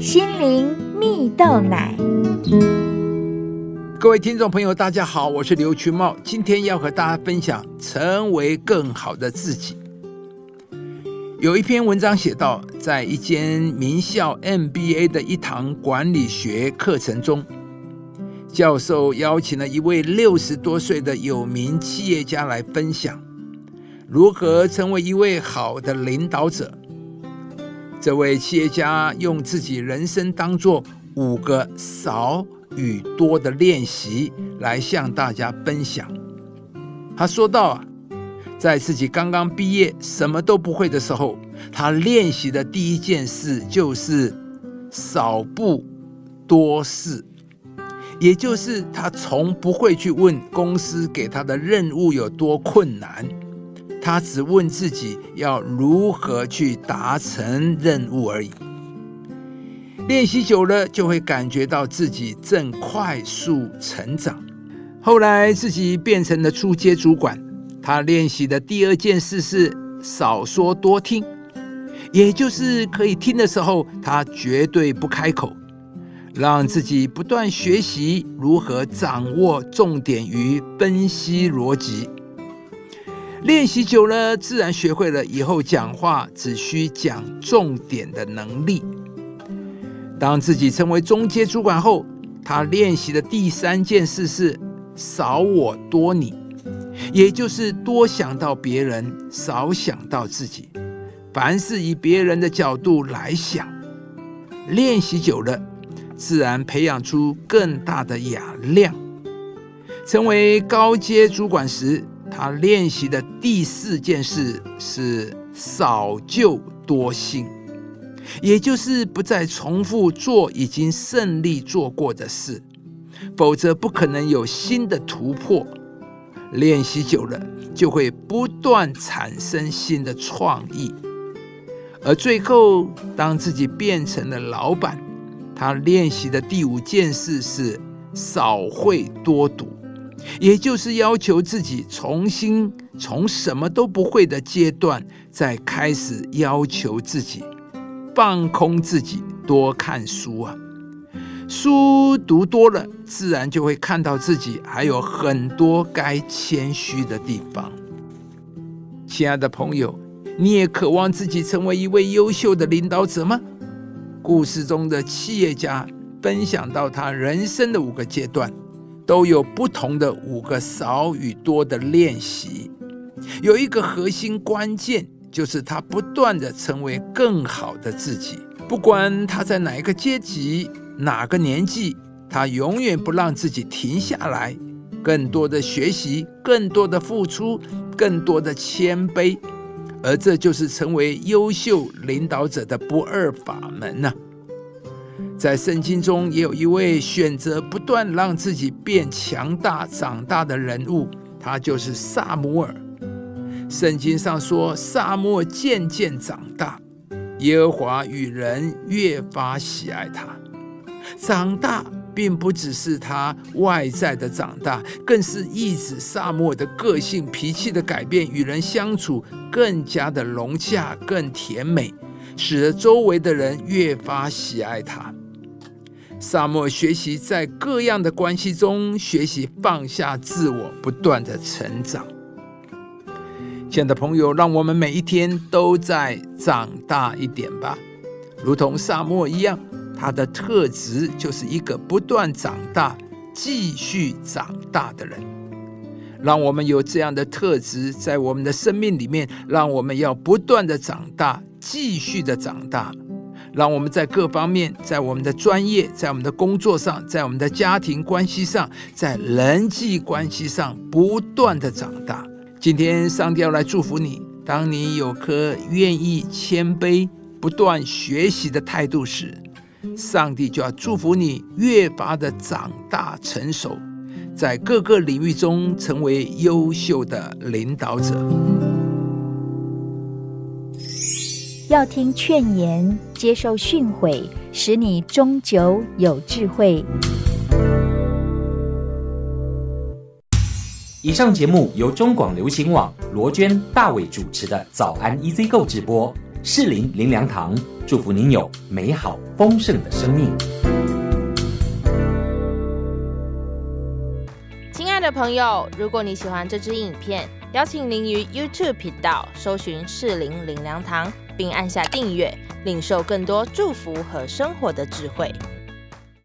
心灵蜜豆奶。各位听众朋友，大家好，我是刘群茂，今天要和大家分享成为更好的自己。有一篇文章写到，在一间名校 MBA 的一堂管理学课程中，教授邀请了一位六十多岁的有名企业家来分享如何成为一位好的领导者。这位企业家用自己人生当做五个少与多的练习来向大家分享。他说到啊，在自己刚刚毕业、什么都不会的时候，他练习的第一件事就是少不多事，也就是他从不会去问公司给他的任务有多困难。他只问自己要如何去达成任务而已。练习久了，就会感觉到自己正快速成长。后来自己变成了初阶主管，他练习的第二件事是少说多听，也就是可以听的时候，他绝对不开口，让自己不断学习如何掌握重点与分析逻辑。练习久了，自然学会了以后讲话只需讲重点的能力。当自己成为中阶主管后，他练习的第三件事是少我多你，也就是多想到别人，少想到自己，凡事以别人的角度来想。练习久了，自然培养出更大的雅量。成为高阶主管时，他练习的第四件事是少就多心，也就是不再重复做已经胜利做过的事，否则不可能有新的突破。练习久了，就会不断产生新的创意。而最后，当自己变成了老板，他练习的第五件事是少会多读。也就是要求自己重新从什么都不会的阶段，再开始要求自己放空自己，多看书啊！书读多了，自然就会看到自己还有很多该谦虚的地方。亲爱的朋友，你也渴望自己成为一位优秀的领导者吗？故事中的企业家分享到他人生的五个阶段。都有不同的五个少与多的练习，有一个核心关键，就是他不断的成为更好的自己。不管他在哪一个阶级、哪个年纪，他永远不让自己停下来，更多的学习，更多的付出，更多的谦卑，而这就是成为优秀领导者的不二法门呢。在圣经中，也有一位选择不断让自己变强大、长大的人物，他就是萨姆尔。圣经上说，萨姆尔渐渐长大，耶和华与人越发喜爱他。长大并不只是他外在的长大，更是意指萨姆尔的个性、脾气的改变，与人相处更加的融洽、更甜美，使得周围的人越发喜爱他。萨摩学习在各样的关系中学习放下自我，不断的成长。亲爱的朋友，让我们每一天都在长大一点吧，如同萨摩一样，他的特质就是一个不断长大、继续长大的人。让我们有这样的特质在我们的生命里面，让我们要不断的长大，继续的长大。让我们在各方面，在我们的专业，在我们的工作上，在我们的家庭关系上，在人际关系上不断的长大。今天，上帝要来祝福你。当你有颗愿意谦卑、不断学习的态度时，上帝就要祝福你越发的长大成熟，在各个领域中成为优秀的领导者。要听劝言，接受训诲，使你终究有智慧。以上节目由中广流行网罗娟、大伟主持的《早安 EZ 购》直播。适林林良堂祝福您有美好丰盛的生命。亲爱的朋友，如果你喜欢这支影片，邀请您于 YouTube 频道搜寻适林林良堂，并按下订阅，领受更多祝福和生活的智慧。